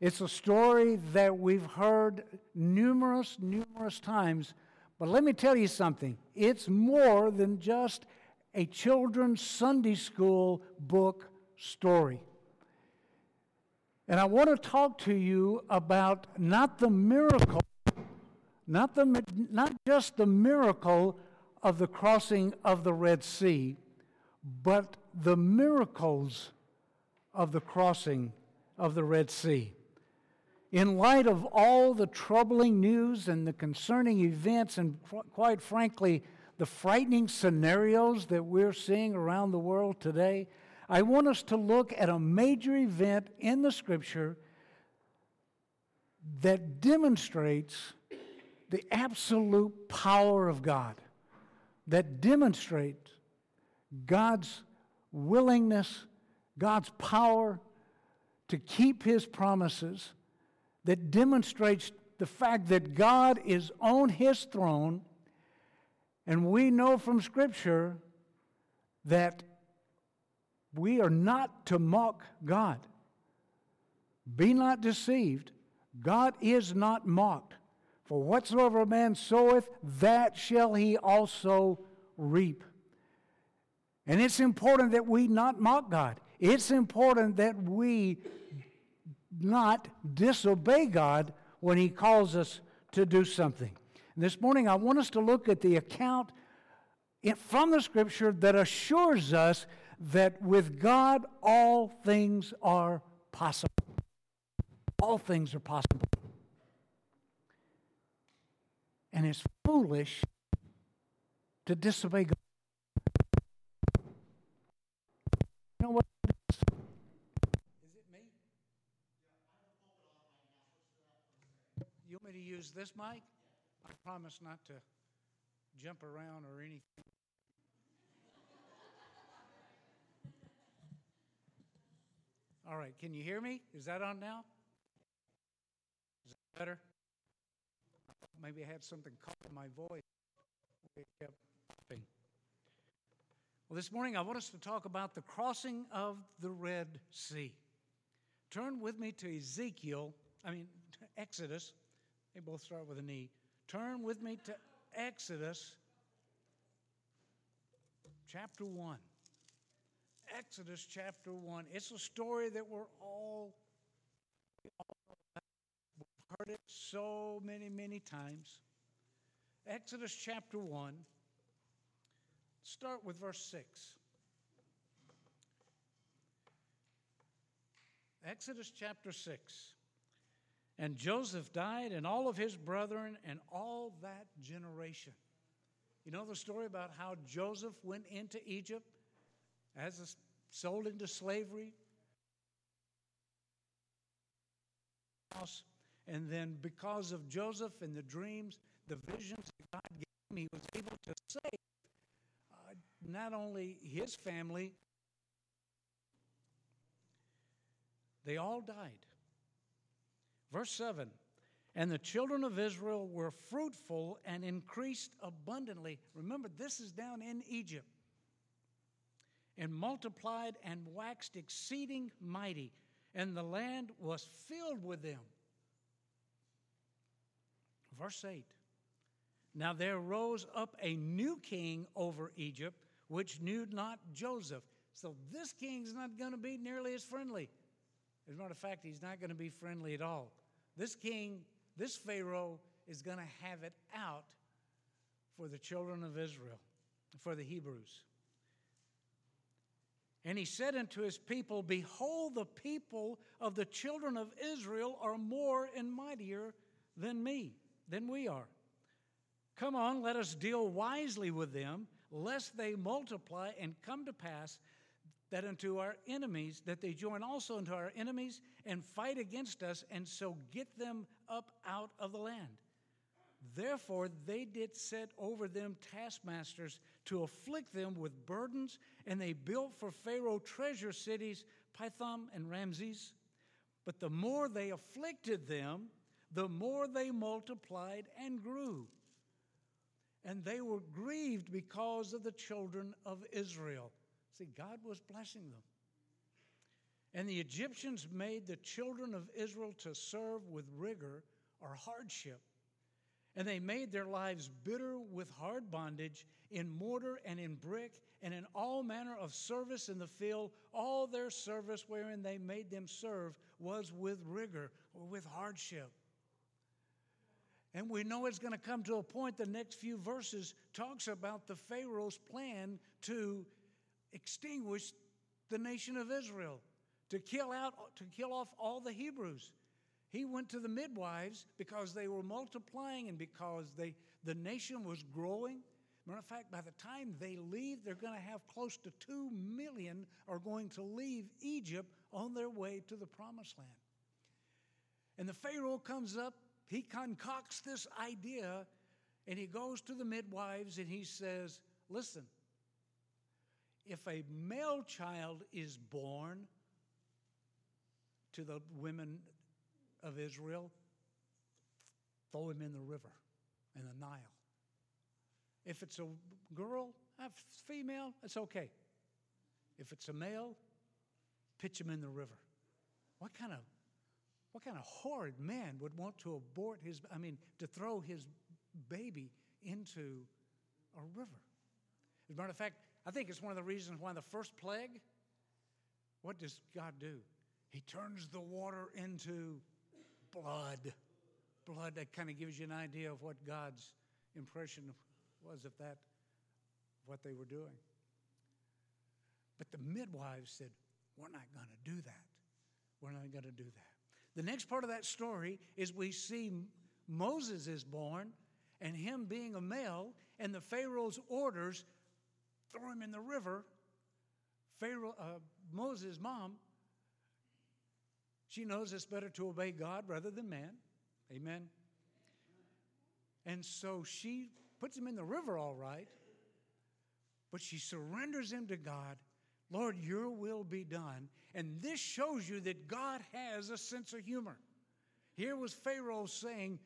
It's a story that we've heard numerous, numerous times. But let me tell you something it's more than just a children's Sunday school book story. And I want to talk to you about not the miracle, not, the, not just the miracle of the crossing of the Red Sea, but the miracles of the crossing of the Red Sea. In light of all the troubling news and the concerning events, and quite frankly, the frightening scenarios that we're seeing around the world today, I want us to look at a major event in the scripture that demonstrates the absolute power of God, that demonstrates God's willingness, God's power to keep his promises, that demonstrates the fact that God is on his throne. And we know from Scripture that we are not to mock God. Be not deceived. God is not mocked. For whatsoever a man soweth, that shall he also reap. And it's important that we not mock God. It's important that we not disobey God when He calls us to do something. And this morning, I want us to look at the account from the Scripture that assures us that with God all things are possible. All things are possible. And it's foolish to disobey God. You know what it is? Is it me? You want me to use this mic? I promise not to jump around or anything. All right, can you hear me? Is that on now? Is that better? Maybe I had something caught in my voice. It kept popping. Well, this morning I want us to talk about the crossing of the Red Sea. Turn with me to Ezekiel, I mean, Exodus. They both start with an E. Turn with me to Exodus chapter 1. Exodus chapter 1. It's a story that we're all, we all we've heard it so many, many times. Exodus chapter 1. Start with verse 6. Exodus chapter 6. And Joseph died, and all of his brethren, and all that generation. You know the story about how Joseph went into Egypt as a, sold into slavery. And then, because of Joseph and the dreams, the visions that God gave him, he was able to save uh, not only his family, they all died. Verse 7 And the children of Israel were fruitful and increased abundantly. Remember, this is down in Egypt and multiplied and waxed exceeding mighty, and the land was filled with them. Verse 8 Now there rose up a new king over Egypt, which knew not Joseph. So this king's not going to be nearly as friendly. As a matter of fact, he's not going to be friendly at all. This king, this Pharaoh, is going to have it out for the children of Israel, for the Hebrews. And he said unto his people, Behold, the people of the children of Israel are more and mightier than me, than we are. Come on, let us deal wisely with them, lest they multiply and come to pass that unto our enemies, that they join also unto our enemies and fight against us, and so get them up out of the land. Therefore, they did set over them taskmasters to afflict them with burdens, and they built for Pharaoh treasure cities, Pithom and Ramses. But the more they afflicted them, the more they multiplied and grew. And they were grieved because of the children of Israel. See, God was blessing them. And the Egyptians made the children of Israel to serve with rigor or hardship. And they made their lives bitter with hard bondage in mortar and in brick and in all manner of service in the field. All their service wherein they made them serve was with rigor or with hardship. And we know it's going to come to a point, the next few verses talks about the Pharaoh's plan to extinguish the nation of Israel, to kill out, to kill off all the Hebrews. He went to the midwives because they were multiplying and because they, the nation was growing. Matter of fact, by the time they leave, they're going to have close to two million are going to leave Egypt on their way to the promised land. And the Pharaoh comes up, he concocts this idea, and he goes to the midwives and he says, Listen, if a male child is born to the women of Israel, throw him in the river, in the Nile. If it's a girl, a female, it's okay. If it's a male, pitch him in the river. What kind of what kind of horrid man would want to abort his I mean to throw his baby into a river? As a matter of fact, I think it's one of the reasons why the first plague, what does God do? He turns the water into blood. Blood, that kind of gives you an idea of what God's impression was of that, what they were doing. But the midwives said, We're not going to do that. We're not going to do that. The next part of that story is we see Moses is born, and him being a male, and the Pharaoh's orders throw him in the river. Pharaoh, uh, Moses' mom she knows it's better to obey God rather than man. Amen. And so she puts him in the river, all right, but she surrenders him to God. Lord, your will be done. And this shows you that God has a sense of humor. Here was Pharaoh saying,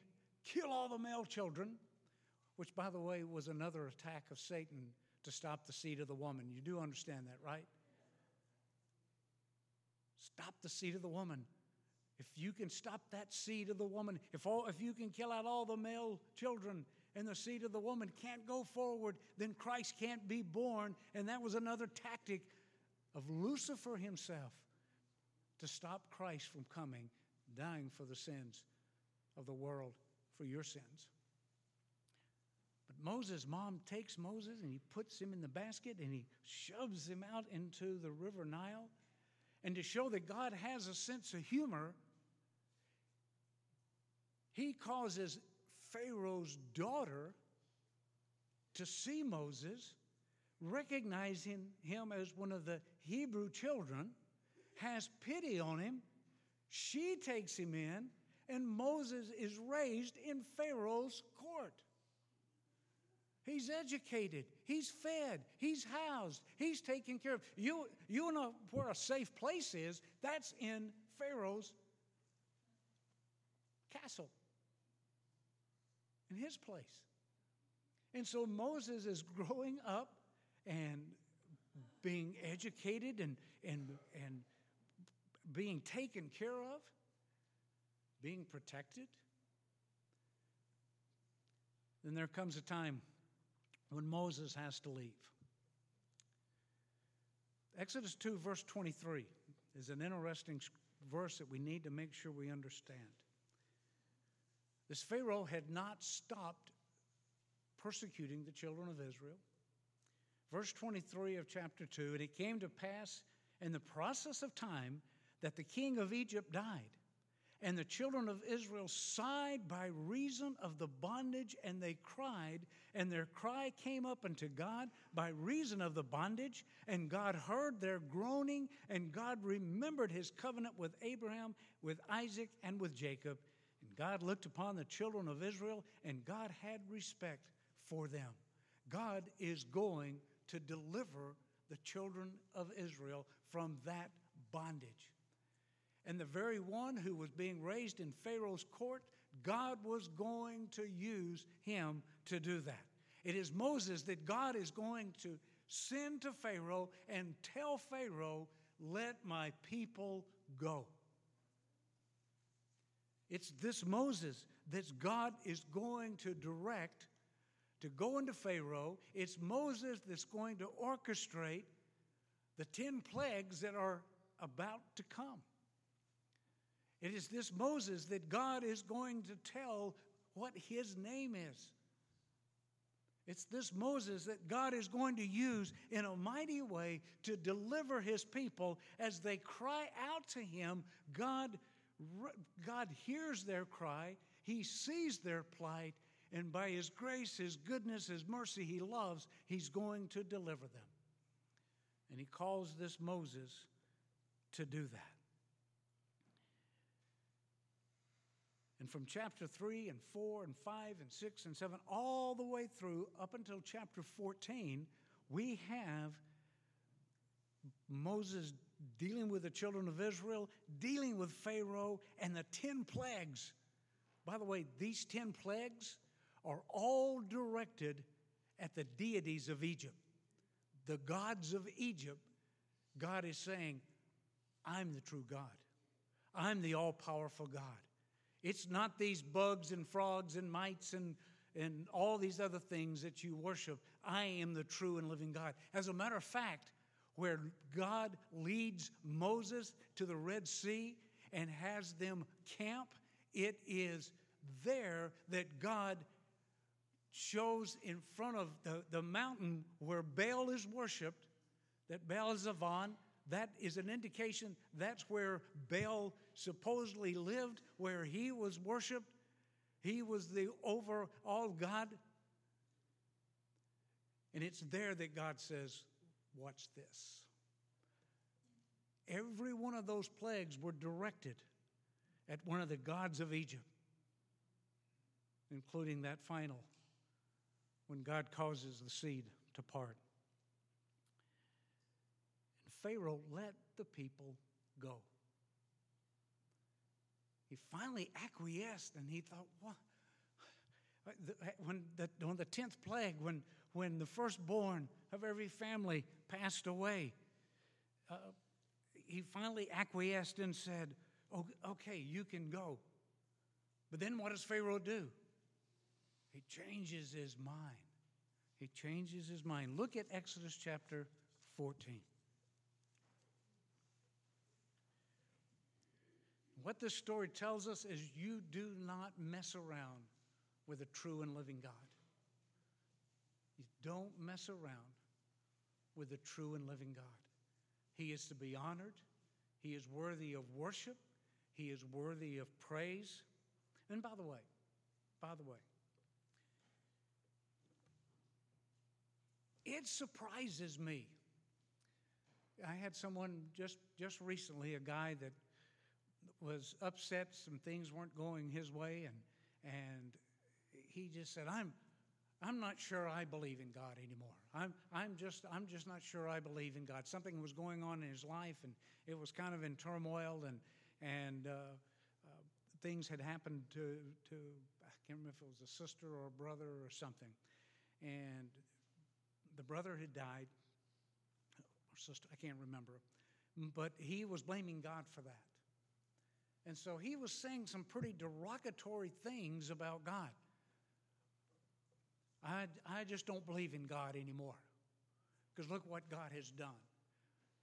Kill all the male children, which, by the way, was another attack of Satan to stop the seed of the woman. You do understand that, right? Stop the seed of the woman. If you can stop that seed of the woman, if, all, if you can kill out all the male children and the seed of the woman can't go forward, then Christ can't be born. And that was another tactic of Lucifer himself to stop Christ from coming, dying for the sins of the world, for your sins. Moses' mom takes Moses and he puts him in the basket and he shoves him out into the river Nile. And to show that God has a sense of humor, he causes Pharaoh's daughter to see Moses, recognizing him as one of the Hebrew children, has pity on him. She takes him in, and Moses is raised in Pharaoh's court. He's educated. He's fed. He's housed. He's taken care of. You, you know where a safe place is? That's in Pharaoh's castle, in his place. And so Moses is growing up and being educated and, and, and being taken care of, being protected. Then there comes a time when Moses has to leave. Exodus 2, verse 23, is an interesting verse that we need to make sure we understand. This Pharaoh had not stopped persecuting the children of Israel. Verse 23 of chapter 2 And it came to pass in the process of time that the king of Egypt died and the children of Israel sighed by reason of the bondage, and they cried, and their cry came up unto God by reason of the bondage, and God heard their groaning, and God remembered his covenant with Abraham, with Isaac, and with Jacob. And God looked upon the children of Israel, and God had respect for them. God is going to deliver the children of Israel from that bondage. And the very one who was being raised in Pharaoh's court, God was going to use him to do that. It is Moses that God is going to send to Pharaoh and tell Pharaoh, let my people go. It's this Moses that God is going to direct to go into Pharaoh. It's Moses that's going to orchestrate the 10 plagues that are about to come. It is this Moses that God is going to tell what his name is. It's this Moses that God is going to use in a mighty way to deliver his people as they cry out to him. God, God hears their cry, he sees their plight, and by his grace, his goodness, his mercy, he loves, he's going to deliver them. And he calls this Moses to do that. And from chapter 3 and 4 and 5 and 6 and 7, all the way through up until chapter 14, we have Moses dealing with the children of Israel, dealing with Pharaoh, and the 10 plagues. By the way, these 10 plagues are all directed at the deities of Egypt, the gods of Egypt. God is saying, I'm the true God, I'm the all powerful God. It's not these bugs and frogs and mites and, and all these other things that you worship. I am the true and living God. As a matter of fact, where God leads Moses to the Red Sea and has them camp, it is there that God shows in front of the, the mountain where Baal is worshiped, that Baal Zephon, that is an indication that's where Baal supposedly lived, where he was worshiped. He was the overall God. And it's there that God says, Watch this. Every one of those plagues were directed at one of the gods of Egypt, including that final when God causes the seed to part. Pharaoh let the people go. He finally acquiesced and he thought, what? When the, on the 10th plague, when, when the firstborn of every family passed away, uh, he finally acquiesced and said, Okay, you can go. But then what does Pharaoh do? He changes his mind. He changes his mind. Look at Exodus chapter 14. What this story tells us is you do not mess around with a true and living God. You don't mess around with a true and living God. He is to be honored, He is worthy of worship, He is worthy of praise. And by the way, by the way, it surprises me. I had someone just, just recently, a guy that was upset. Some things weren't going his way, and and he just said, "I'm." I'm not sure I believe in God anymore. I'm, I'm, just, I'm just not sure I believe in God. Something was going on in his life, and it was kind of in turmoil, and, and uh, uh, things had happened to, to, I can't remember if it was a sister or a brother or something. And the brother had died, or sister, I can't remember. But he was blaming God for that. And so he was saying some pretty derogatory things about God. I, I just don't believe in God anymore because look what God has done.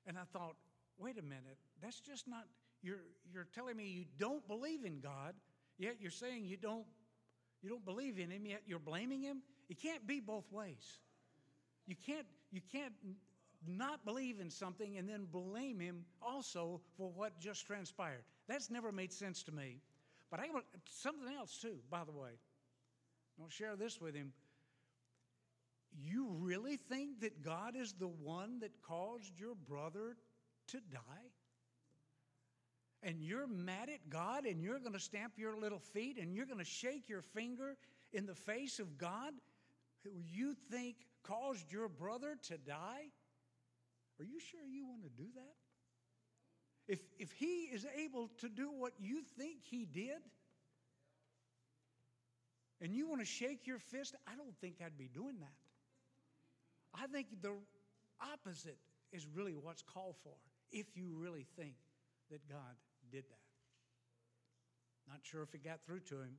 And I thought, wait a minute, that's just not, you're, you're telling me you don't believe in God, yet you're saying you don't, you don't believe in Him, yet you're blaming Him? It can't be both ways. You can't, you can't not believe in something and then blame him also for what just transpired. That's never made sense to me. But I something else too, by the way. I'll share this with him. You really think that God is the one that caused your brother to die? And you're mad at God and you're going to stamp your little feet and you're going to shake your finger in the face of God who you think caused your brother to die? Are you sure you want to do that? If, if he is able to do what you think he did, and you want to shake your fist, I don't think I'd be doing that. I think the opposite is really what's called for. if you really think that God did that. Not sure if it got through to him,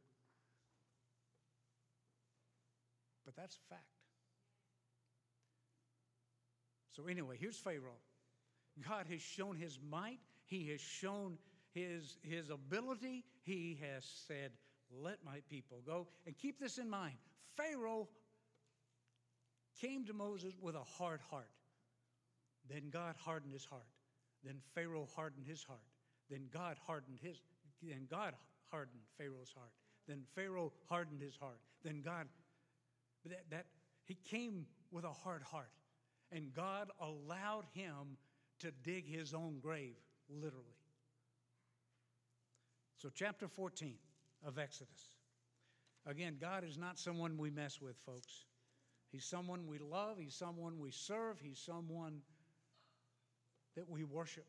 but that's a fact. So, anyway, here's Pharaoh. God has shown his might, he has shown his, his ability. He has said, Let my people go. And keep this in mind Pharaoh came to Moses with a hard heart. Then God hardened his heart. Then Pharaoh hardened his heart. Then God hardened his then God hardened Pharaoh's heart. Then Pharaoh hardened his heart. Then God that, that he came with a hard heart. And God allowed him to dig his own grave, literally. So, chapter 14 of Exodus. Again, God is not someone we mess with, folks. He's someone we love, He's someone we serve, He's someone that we worship.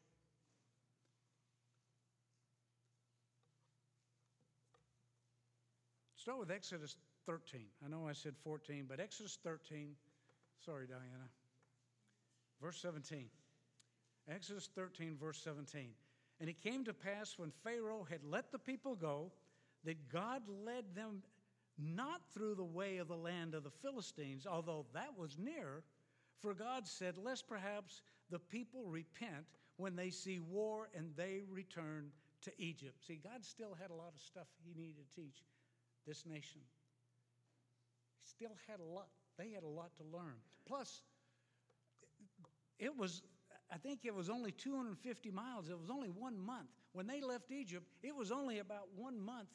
Start with Exodus 13. I know I said 14, but Exodus 13, sorry, Diana, verse 17. Exodus 13, verse 17. And it came to pass when Pharaoh had let the people go that God led them not through the way of the land of the Philistines, although that was near, for God said, Lest perhaps the people repent when they see war and they return to Egypt. See, God still had a lot of stuff he needed to teach this nation. He still had a lot, they had a lot to learn. Plus, it was I think it was only 250 miles. It was only one month. When they left Egypt, it was only about one month,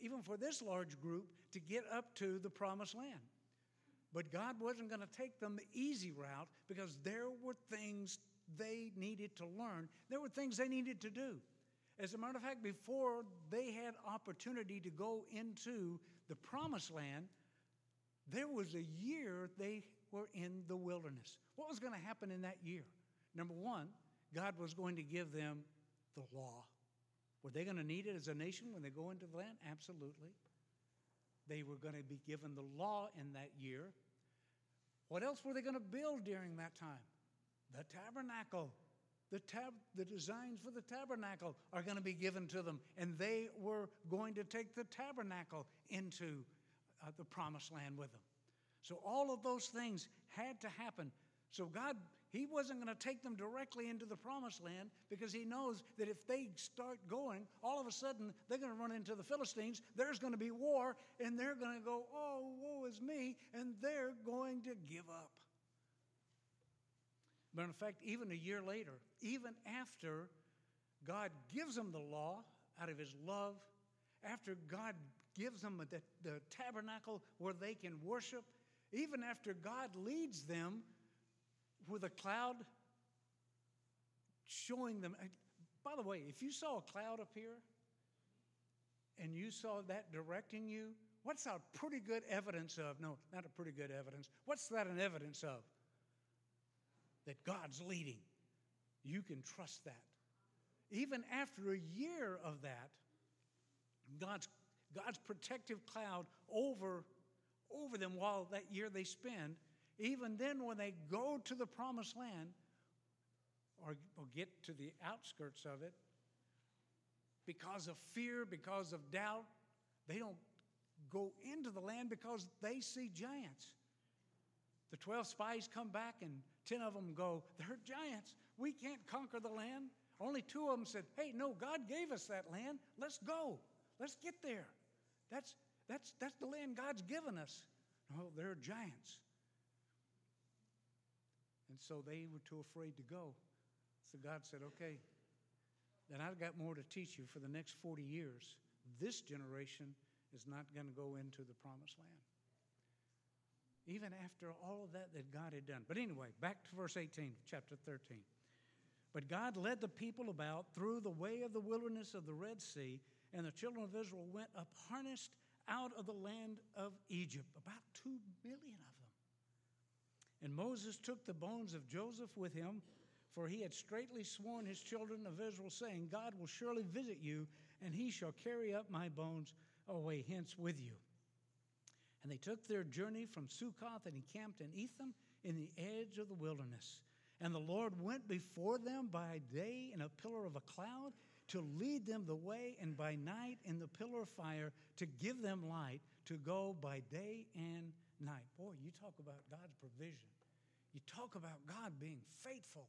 even for this large group, to get up to the promised land. But God wasn't going to take them the easy route because there were things they needed to learn, there were things they needed to do. As a matter of fact, before they had opportunity to go into the promised land, there was a year they were in the wilderness. What was going to happen in that year? Number one, God was going to give them the law. Were they going to need it as a nation when they go into the land? Absolutely. They were going to be given the law in that year. What else were they going to build during that time? The tabernacle. The, tab- the designs for the tabernacle are going to be given to them, and they were going to take the tabernacle into uh, the promised land with them. So, all of those things had to happen. So, God he wasn't going to take them directly into the promised land because he knows that if they start going, all of a sudden they're going to run into the Philistines. There's going to be war, and they're going to go, Oh, woe is me, and they're going to give up. But in fact, even a year later, even after God gives them the law out of his love, after God gives them the, the tabernacle where they can worship, even after God leads them with a cloud showing them. By the way, if you saw a cloud appear and you saw that directing you, what's that pretty good evidence of? No, not a pretty good evidence. What's that an evidence of? That God's leading. You can trust that. Even after a year of that, God's, God's protective cloud over, over them while that year they spend even then, when they go to the promised land or, or get to the outskirts of it, because of fear, because of doubt, they don't go into the land because they see giants. The 12 spies come back, and 10 of them go, They're giants. We can't conquer the land. Only two of them said, Hey, no, God gave us that land. Let's go. Let's get there. That's, that's, that's the land God's given us. No, they're giants. And so they were too afraid to go. So God said, okay, then I've got more to teach you for the next 40 years. This generation is not going to go into the promised land. Even after all of that that God had done. But anyway, back to verse 18, chapter 13. But God led the people about through the way of the wilderness of the Red Sea, and the children of Israel went up harnessed out of the land of Egypt, about two million of them. And Moses took the bones of Joseph with him, for he had straitly sworn his children of Israel, saying, God will surely visit you, and he shall carry up my bones away hence with you. And they took their journey from Succoth and encamped in Etham in the edge of the wilderness. And the Lord went before them by day in a pillar of a cloud to lead them the way, and by night in the pillar of fire to give them light to go by day and night. Boy, you talk about God's provision. You talk about God being faithful.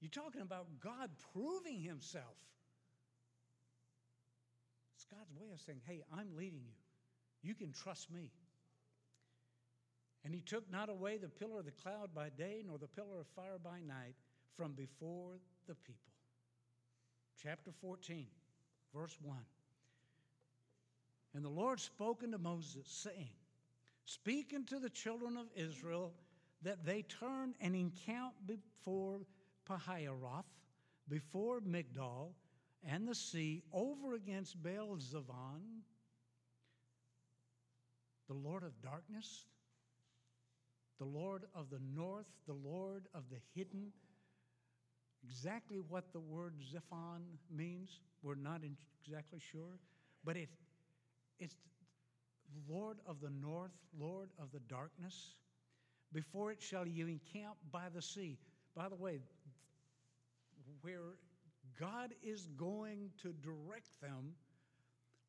You're talking about God proving himself. It's God's way of saying, hey, I'm leading you. You can trust me. And he took not away the pillar of the cloud by day, nor the pillar of fire by night from before the people. Chapter 14, verse 1. And the Lord spoke unto Moses, saying, Speak unto the children of Israel that they turn and encamp before Pihahiroth, before Migdol, and the sea, over against Baal Zephon, the Lord of darkness, the Lord of the north, the Lord of the hidden. Exactly what the word Zephon means, we're not exactly sure, but it, it's Lord of the north, Lord of the darkness. Before it shall you encamp by the sea. By the way, where God is going to direct them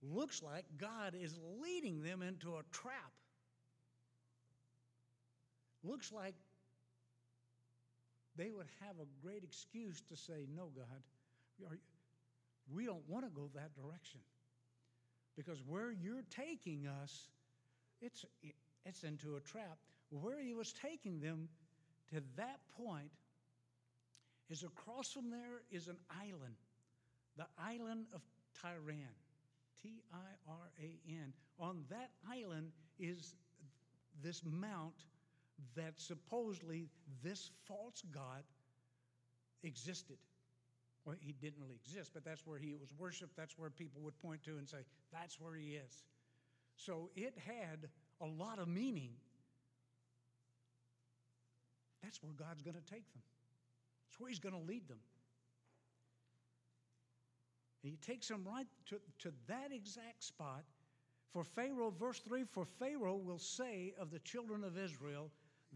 looks like God is leading them into a trap. Looks like they would have a great excuse to say, No, God, we don't want to go that direction. Because where you're taking us, it's, it's into a trap. Where He was taking them to that point is across from there is an island, the island of Tiran. T I R A N. On that island is this mount that supposedly this false God existed. Well, he didn't really exist, but that's where he was worshiped. That's where people would point to and say, that's where he is. So it had a lot of meaning. That's where God's going to take them, that's where he's going to lead them. And he takes them right to, to that exact spot. For Pharaoh, verse 3 For Pharaoh will say of the children of Israel,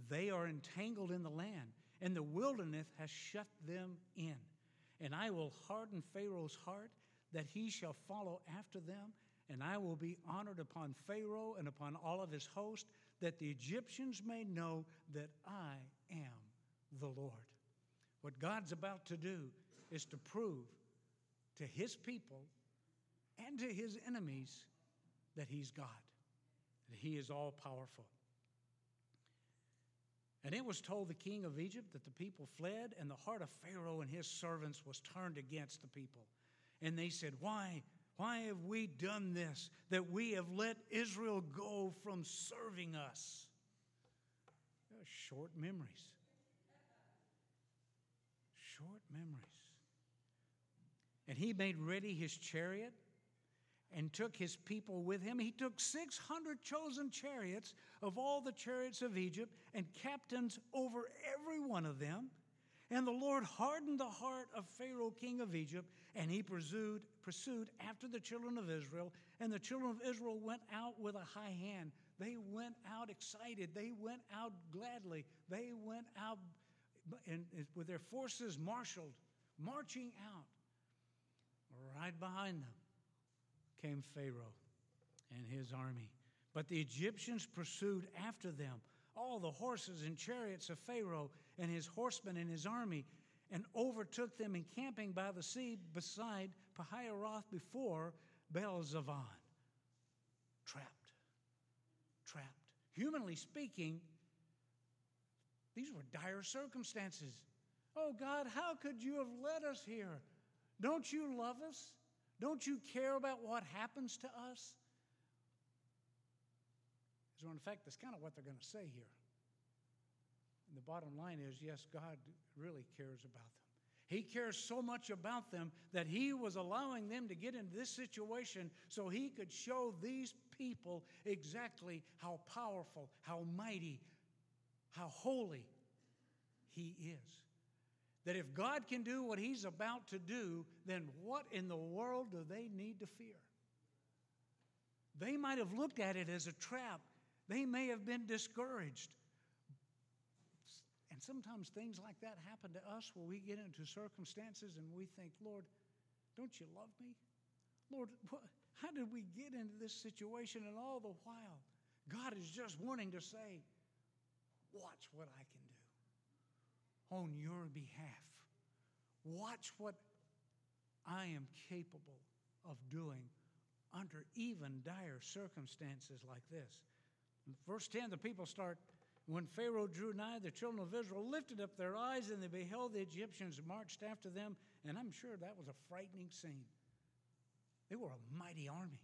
they are entangled in the land, and the wilderness has shut them in. And I will harden Pharaoh's heart that he shall follow after them, and I will be honored upon Pharaoh and upon all of his host, that the Egyptians may know that I am the Lord. What God's about to do is to prove to his people and to his enemies that he's God, that he is all powerful. And it was told the king of Egypt that the people fled, and the heart of Pharaoh and his servants was turned against the people. And they said, Why? Why have we done this, that we have let Israel go from serving us? Short memories. Short memories. And he made ready his chariot and took his people with him. He took 600 chosen chariots of all the chariots of Egypt and captains over every one of them. And the Lord hardened the heart of Pharaoh, king of Egypt, and he pursued, pursued after the children of Israel. And the children of Israel went out with a high hand. They went out excited. They went out gladly. They went out with their forces marshaled, marching out. Right behind them came Pharaoh and his army. But the Egyptians pursued after them, all the horses and chariots of Pharaoh and his horsemen and his army, and overtook them encamping by the sea beside Pihahiroth before Baal-zephon. Trapped. Trapped. Humanly speaking, these were dire circumstances. Oh God, how could you have led us here? Don't you love us? Don't you care about what happens to us? So, in fact, that's kind of what they're going to say here. And the bottom line is yes, God really cares about them. He cares so much about them that He was allowing them to get into this situation so He could show these people exactly how powerful, how mighty, how holy He is. That if God can do what He's about to do, then what in the world do they need to fear? They might have looked at it as a trap, they may have been discouraged. And sometimes things like that happen to us where we get into circumstances and we think, Lord, don't you love me? Lord, what, how did we get into this situation? And all the while, God is just wanting to say, Watch what I on your behalf. Watch what I am capable of doing under even dire circumstances like this. Verse 10, the people start when Pharaoh drew nigh, the children of Israel lifted up their eyes and they beheld the Egyptians marched after them. And I'm sure that was a frightening scene. They were a mighty army.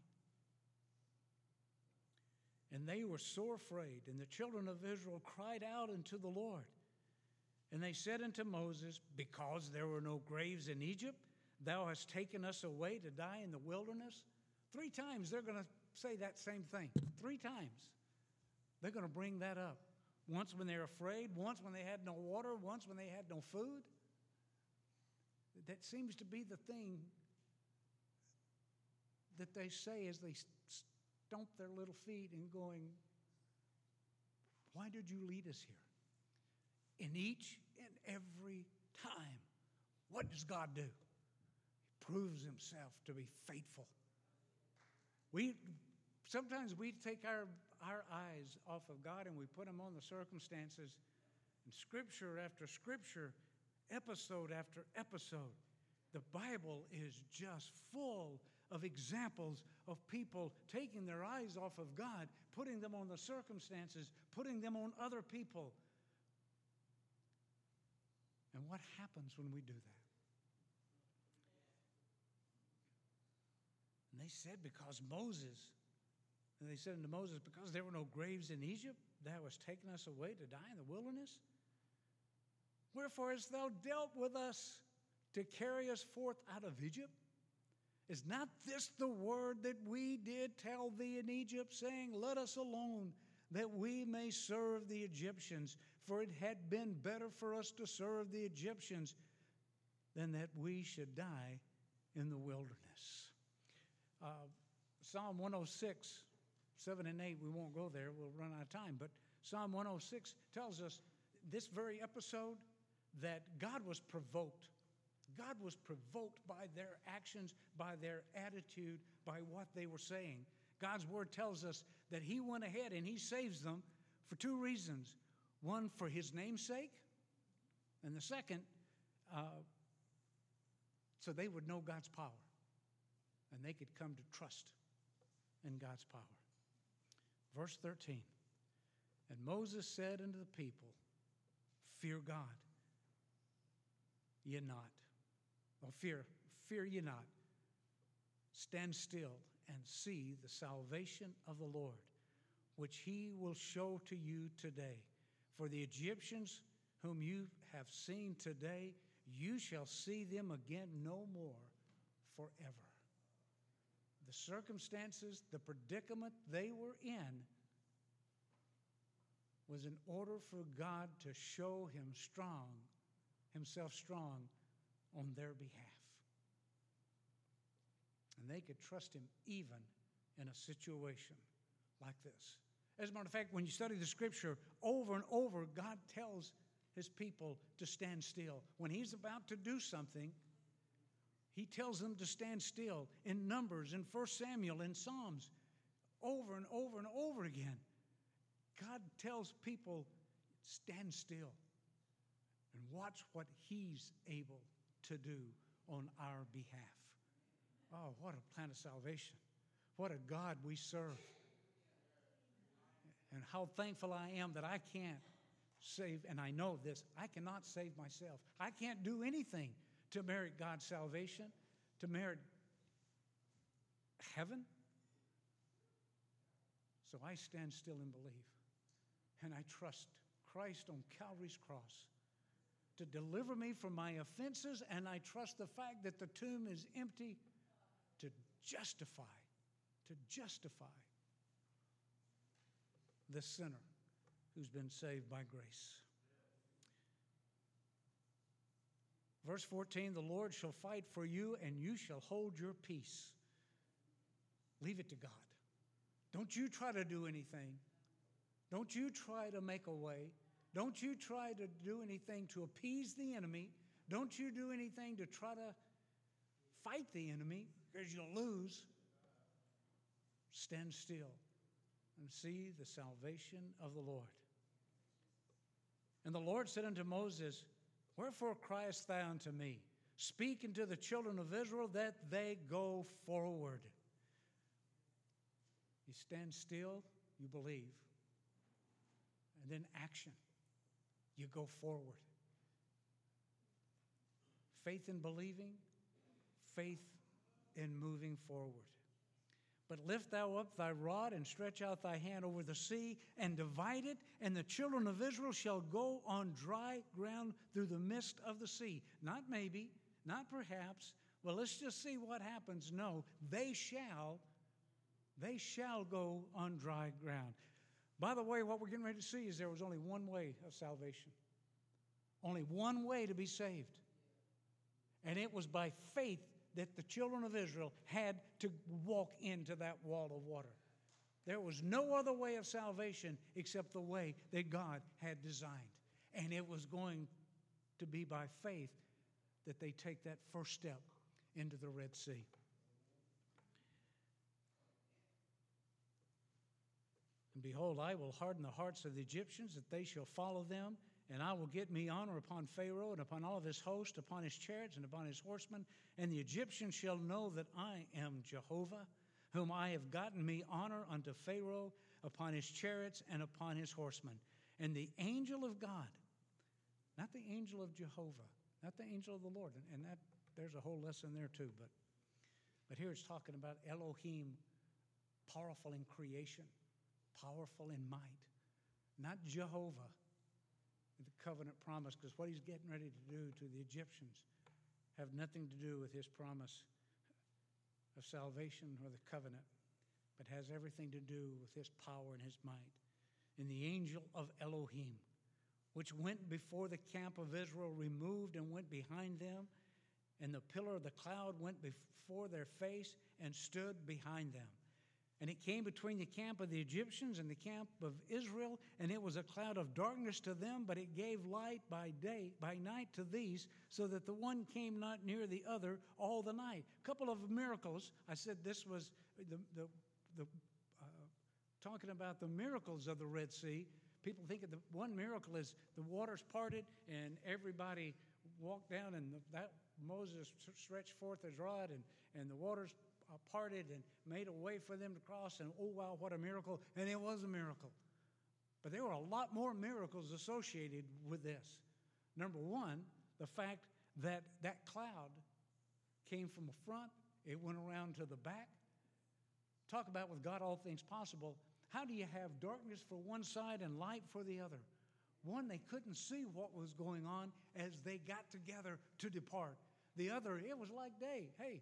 And they were sore afraid. And the children of Israel cried out unto the Lord. And they said unto Moses, Because there were no graves in Egypt, thou hast taken us away to die in the wilderness. Three times they're going to say that same thing. Three times. They're going to bring that up. Once when they're afraid, once when they had no water, once when they had no food. That seems to be the thing that they say as they stomp their little feet and going, Why did you lead us here? In each and every time, what does God do? He proves himself to be faithful. We sometimes we take our, our eyes off of God and we put them on the circumstances and scripture after scripture, episode after episode. The Bible is just full of examples of people taking their eyes off of God, putting them on the circumstances, putting them on other people. And what happens when we do that? And they said, because Moses, and they said unto Moses, because there were no graves in Egypt, thou hast taken us away to die in the wilderness. Wherefore hast thou dealt with us to carry us forth out of Egypt? Is not this the word that we did tell thee in Egypt, saying, Let us alone, that we may serve the Egyptians? For it had been better for us to serve the Egyptians than that we should die in the wilderness. Uh, Psalm 106, 7 and 8, we won't go there, we'll run out of time, but Psalm 106 tells us this very episode that God was provoked God was provoked by their actions, by their attitude, by what they were saying. God's word tells us that He went ahead and He saves them for two reasons one, for His name's sake, and the second, uh, so they would know God's power and they could come to trust in God's power. Verse 13 And Moses said unto the people, Fear God, ye not. Well, fear, fear ye not. Stand still and see the salvation of the Lord, which he will show to you today. For the Egyptians whom you have seen today, you shall see them again no more forever. The circumstances, the predicament they were in, was in order for God to show him strong, himself strong on their behalf. And they could trust him even in a situation like this. As a matter of fact, when you study the scripture over and over, God tells his people to stand still. When he's about to do something, he tells them to stand still in Numbers, in 1 Samuel, in Psalms, over and over and over again. God tells people, stand still and watch what he's able to do on our behalf. Oh, what a plan of salvation. What a God we serve. And how thankful I am that I can't save, and I know this, I cannot save myself. I can't do anything to merit God's salvation, to merit heaven. So I stand still and believe. And I trust Christ on Calvary's cross to deliver me from my offenses, and I trust the fact that the tomb is empty to justify, to justify the sinner who's been saved by grace. Verse 14 The Lord shall fight for you, and you shall hold your peace. Leave it to God. Don't you try to do anything. Don't you try to make a way. Don't you try to do anything to appease the enemy. Don't you do anything to try to fight the enemy because you'll lose. Stand still and see the salvation of the Lord. And the Lord said unto Moses, Wherefore criest thou unto me? Speak unto the children of Israel that they go forward. You stand still, you believe, and then action. You go forward. Faith in believing, faith in moving forward. But lift thou up thy rod and stretch out thy hand over the sea and divide it, and the children of Israel shall go on dry ground through the midst of the sea. Not maybe, not perhaps. Well, let's just see what happens. No, they shall, they shall go on dry ground. By the way, what we're getting ready to see is there was only one way of salvation, only one way to be saved. And it was by faith that the children of Israel had to walk into that wall of water. There was no other way of salvation except the way that God had designed. And it was going to be by faith that they take that first step into the Red Sea. And behold, I will harden the hearts of the Egyptians that they shall follow them and I will get me honor upon Pharaoh and upon all of his host, upon his chariots and upon his horsemen. And the Egyptians shall know that I am Jehovah, whom I have gotten me honor unto Pharaoh, upon his chariots and upon his horsemen. And the angel of God, not the angel of Jehovah, not the angel of the Lord, and that there's a whole lesson there too, but but here it's talking about Elohim, powerful in creation, powerful in might, not Jehovah the covenant promise because what he's getting ready to do to the Egyptians have nothing to do with his promise of salvation or the covenant, but has everything to do with his power and his might. And the angel of Elohim, which went before the camp of Israel, removed and went behind them, and the pillar of the cloud went before their face and stood behind them. And it came between the camp of the Egyptians and the camp of Israel, and it was a cloud of darkness to them, but it gave light by day, by night to these, so that the one came not near the other all the night. A couple of miracles. I said this was the, the, the uh, talking about the miracles of the Red Sea. People think the one miracle is the waters parted and everybody walked down, and the, that Moses stretched forth his rod, and, and the waters parted and made a way for them to cross, and oh, wow, what a miracle. And it was a miracle. But there were a lot more miracles associated with this. Number one, the fact that that cloud came from the front, it went around to the back. Talk about with God all things possible. How do you have darkness for one side and light for the other? One, they couldn't see what was going on as they got together to depart. The other, it was like day. Hey,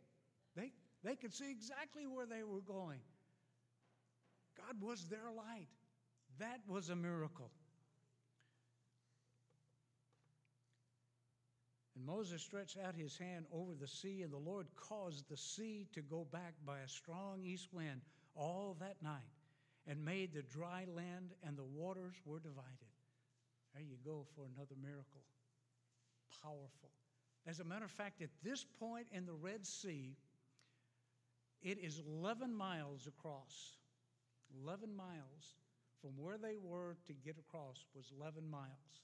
they, they could see exactly where they were going. God was their light. That was a miracle. And Moses stretched out his hand over the sea, and the Lord caused the sea to go back by a strong east wind all that night, and made the dry land, and the waters were divided. There you go for another miracle. Powerful. As a matter of fact, at this point in the Red Sea, it is 11 miles across. 11 miles from where they were to get across was 11 miles.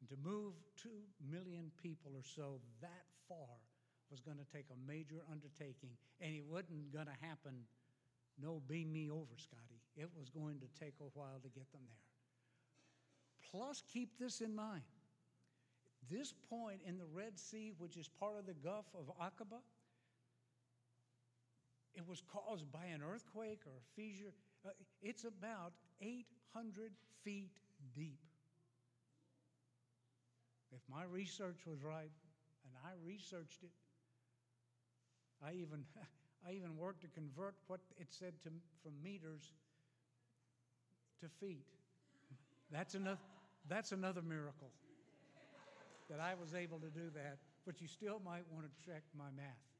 And to move 2 million people or so that far was going to take a major undertaking. And it wasn't going to happen, no beam me over, Scotty. It was going to take a while to get them there. Plus, keep this in mind. This point in the Red Sea, which is part of the Gulf of Aqaba, it was caused by an earthquake or a fissure. Uh, it's about 800 feet deep. If my research was right, and I researched it, I even, I even worked to convert what it said to, from meters to feet. That's another, that's another miracle that I was able to do that, but you still might want to check my math.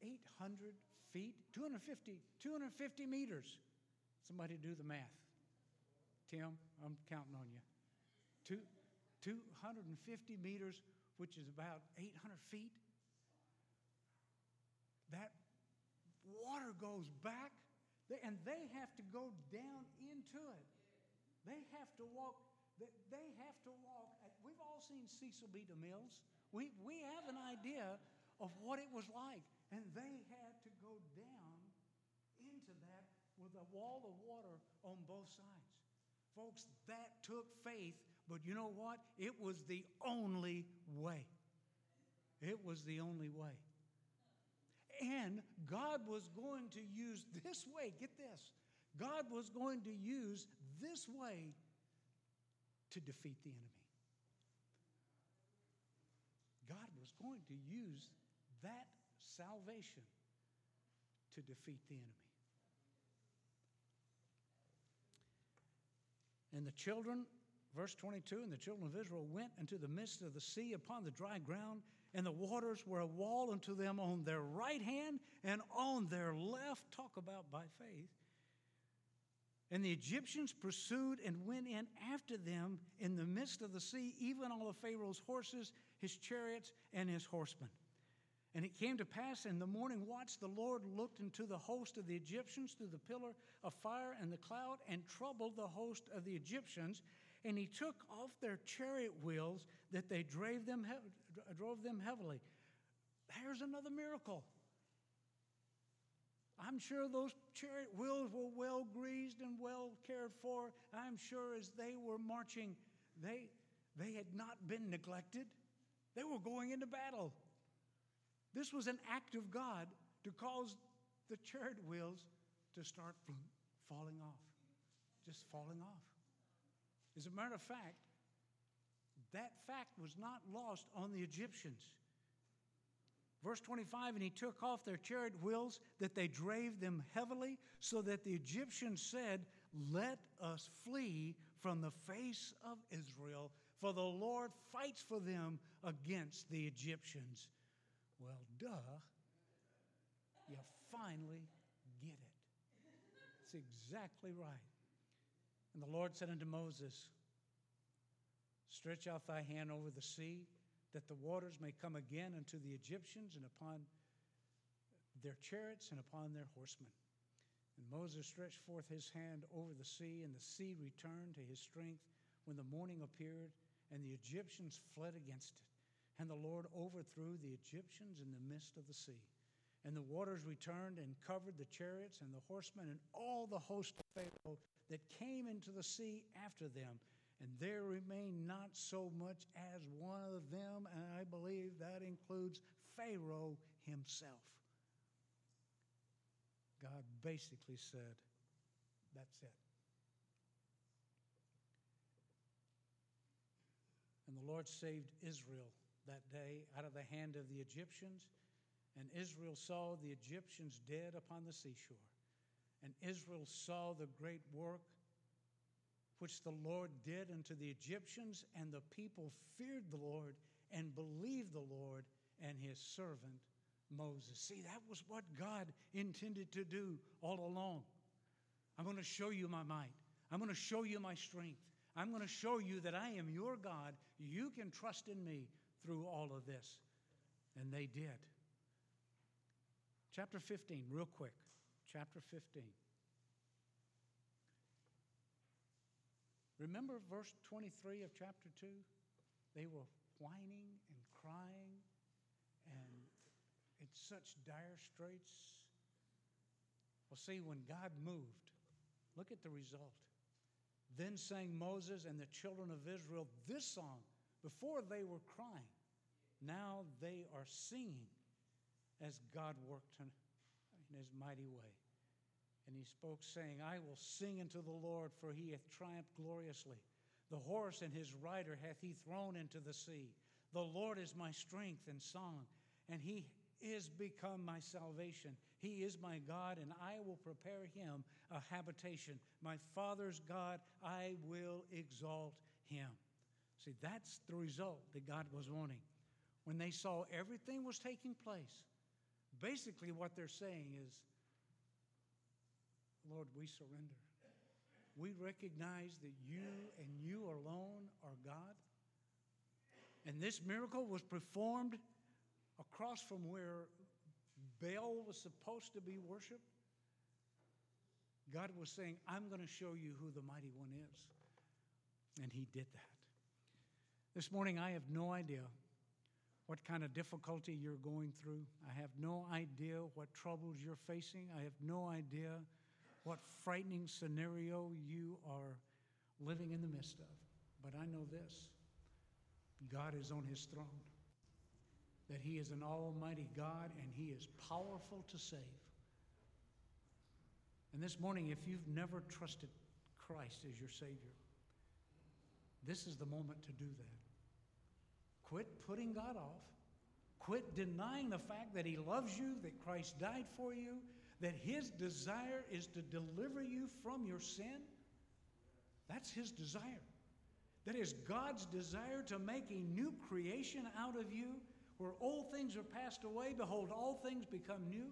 But 800 feet, 250, 250 meters. Somebody do the math. Tim, I'm counting on you. Two, 250 meters, which is about 800 feet. That water goes back, and they have to go down into it. They have to walk. They have to walk. We've all seen Cecil B. DeMille's. We, we have an idea of what it was like. And they had to go down into that with a wall of water on both sides. Folks, that took faith, but you know what? It was the only way. It was the only way. And God was going to use this way, get this. God was going to use this way to defeat the enemy. God was going to use that salvation to defeat the enemy. And the children, verse 22, and the children of Israel went into the midst of the sea upon the dry ground, and the waters were a wall unto them on their right hand and on their left. Talk about by faith. And the Egyptians pursued and went in after them in the midst of the sea, even all of Pharaoh's horses, his chariots, and his horsemen. And it came to pass in the morning watch, the Lord looked into the host of the Egyptians through the pillar of fire and the cloud and troubled the host of the Egyptians. And he took off their chariot wheels that they drove them, drove them heavily. Here's another miracle. I'm sure those chariot wheels were well greased and well cared for. I'm sure as they were marching, they, they had not been neglected. They were going into battle. This was an act of God to cause the chariot wheels to start falling off, just falling off. As a matter of fact, that fact was not lost on the Egyptians. Verse 25, and he took off their chariot wheels that they drave them heavily, so that the Egyptians said, Let us flee from the face of Israel, for the Lord fights for them against the Egyptians. Well, duh, you finally get it. It's exactly right. And the Lord said unto Moses, Stretch out thy hand over the sea that the waters may come again unto the Egyptians and upon their chariots and upon their horsemen. And Moses stretched forth his hand over the sea, and the sea returned to his strength when the morning appeared, and the Egyptians fled against it. And the Lord overthrew the Egyptians in the midst of the sea. And the waters returned and covered the chariots and the horsemen and all the host of Pharaoh that came into the sea after them and there remained not so much as one of them, and I believe that includes Pharaoh himself. God basically said, That's it. And the Lord saved Israel that day out of the hand of the Egyptians. And Israel saw the Egyptians dead upon the seashore. And Israel saw the great work which the Lord did unto the Egyptians, and the people feared the Lord and believed the Lord and his servant Moses. See, that was what God intended to do all along. I'm going to show you my might, I'm going to show you my strength. I'm going to show you that I am your God. You can trust in me through all of this. And they did. Chapter 15, real quick. Chapter 15. Remember verse 23 of chapter 2? They were whining and crying and in such dire straits. Well, see, when God moved, look at the result. Then sang Moses and the children of Israel this song. Before they were crying, now they are singing as God worked in his mighty way. And he spoke, saying, I will sing unto the Lord, for he hath triumphed gloriously. The horse and his rider hath he thrown into the sea. The Lord is my strength and song, and he is become my salvation. He is my God, and I will prepare him a habitation. My Father's God, I will exalt him. See, that's the result that God was wanting. When they saw everything was taking place, basically what they're saying is, Lord, we surrender. we recognize that you and you alone are God. And this miracle was performed across from where Baal was supposed to be worshiped. God was saying, I'm going to show you who the mighty one is. And he did that. This morning, I have no idea what kind of difficulty you're going through. I have no idea what troubles you're facing. I have no idea what frightening scenario you are living in the midst of. But I know this God is on his throne, that he is an almighty God and he is powerful to save. And this morning, if you've never trusted Christ as your Savior, this is the moment to do that. Quit putting God off. Quit denying the fact that He loves you, that Christ died for you, that His desire is to deliver you from your sin. That's His desire. That is God's desire to make a new creation out of you where old things are passed away. Behold, all things become new.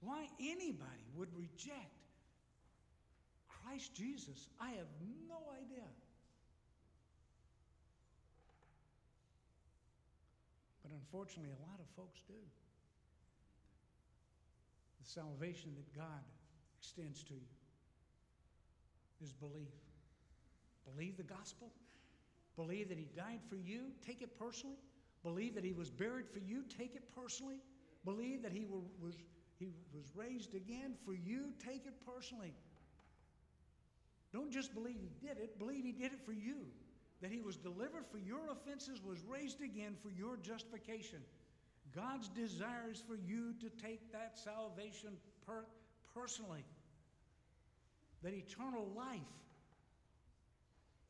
Why anybody would reject Christ Jesus, I have no idea. But unfortunately, a lot of folks do. The salvation that God extends to you is belief. Believe the gospel. Believe that He died for you. Take it personally. Believe that He was buried for you. Take it personally. Believe that He was, he was raised again for you. Take it personally. Don't just believe He did it, believe He did it for you that he was delivered for your offenses, was raised again for your justification. God's desire is for you to take that salvation per- personally. That eternal life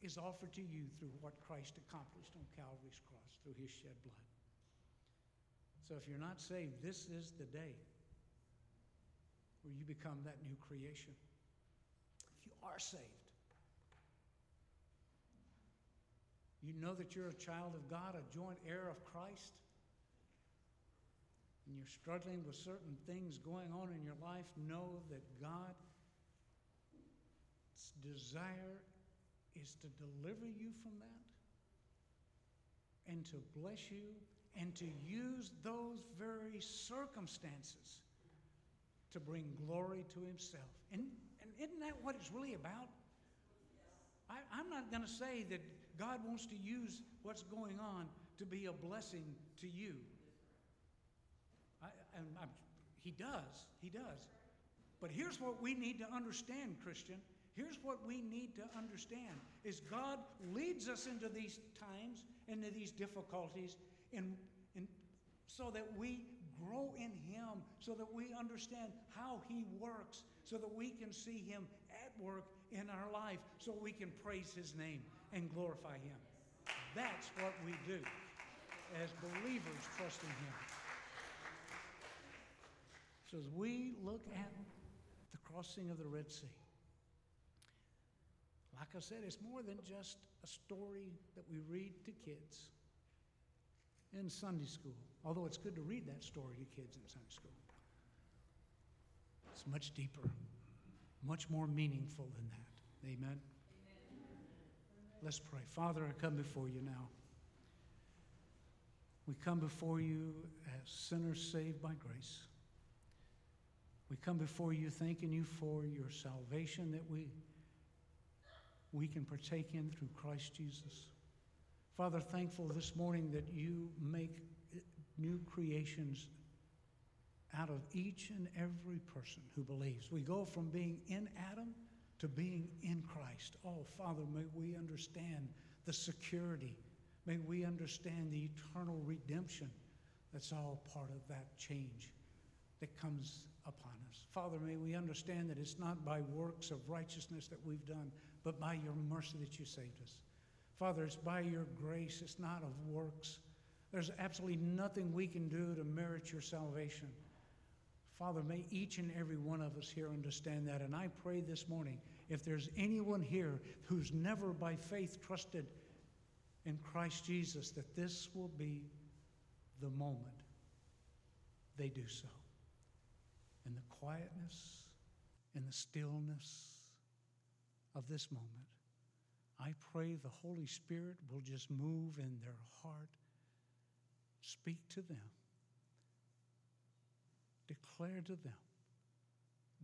is offered to you through what Christ accomplished on Calvary's cross, through his shed blood. So if you're not saved, this is the day where you become that new creation. If you are saved, You know that you're a child of God, a joint heir of Christ. And you're struggling with certain things going on in your life. Know that God's desire is to deliver you from that and to bless you and to use those very circumstances to bring glory to Himself. And, and isn't that what it's really about? I, am not going to say that God wants to use what's going on to be a blessing to you. I, he does. He does. But here's what we need to understand, Christian. Here's what we need to understand is God leads us into these times, into these difficulties, in, in, so that we grow in Him, so that we understand how He works, so that we can see Him at work in our life, so we can praise His name and glorify Him. That's what we do as believers trusting Him. So as we look at the crossing of the Red Sea, like I said, it's more than just a story that we read to kids in Sunday school, although it's good to read that story to kids in Sunday school. It's much deeper, much more meaningful than that. Amen. Let's pray. Father, I come before you now. We come before you as sinners saved by grace. We come before you thanking you for your salvation that we, we can partake in through Christ Jesus. Father, thankful this morning that you make new creations out of each and every person who believes. We go from being in Adam to being in Christ. Oh, Father, may we understand the security. May we understand the eternal redemption that's all part of that change that comes upon us. Father, may we understand that it's not by works of righteousness that we've done, but by your mercy that you saved us. Father, it's by your grace, it's not of works. There's absolutely nothing we can do to merit your salvation. Father, may each and every one of us here understand that. And I pray this morning, if there's anyone here who's never by faith trusted in Christ Jesus, that this will be the moment they do so. In the quietness, in the stillness of this moment. I pray the Holy Spirit will just move in their heart, speak to them, declare to them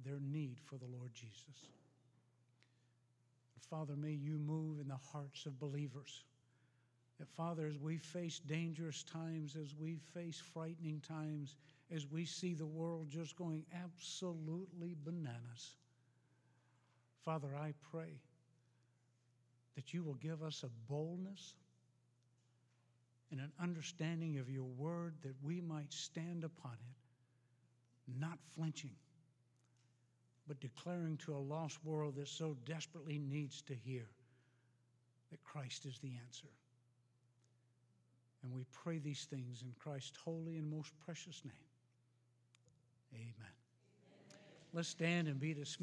their need for the Lord Jesus. Father, may you move in the hearts of believers. That, Father, as we face dangerous times, as we face frightening times, as we see the world just going absolutely bananas, Father, I pray that you will give us a boldness and an understanding of your word that we might stand upon it, not flinching, but declaring to a lost world that so desperately needs to hear that Christ is the answer. And we pray these things in Christ's holy and most precious name. Amen. Amen. Let's stand and be dismissed.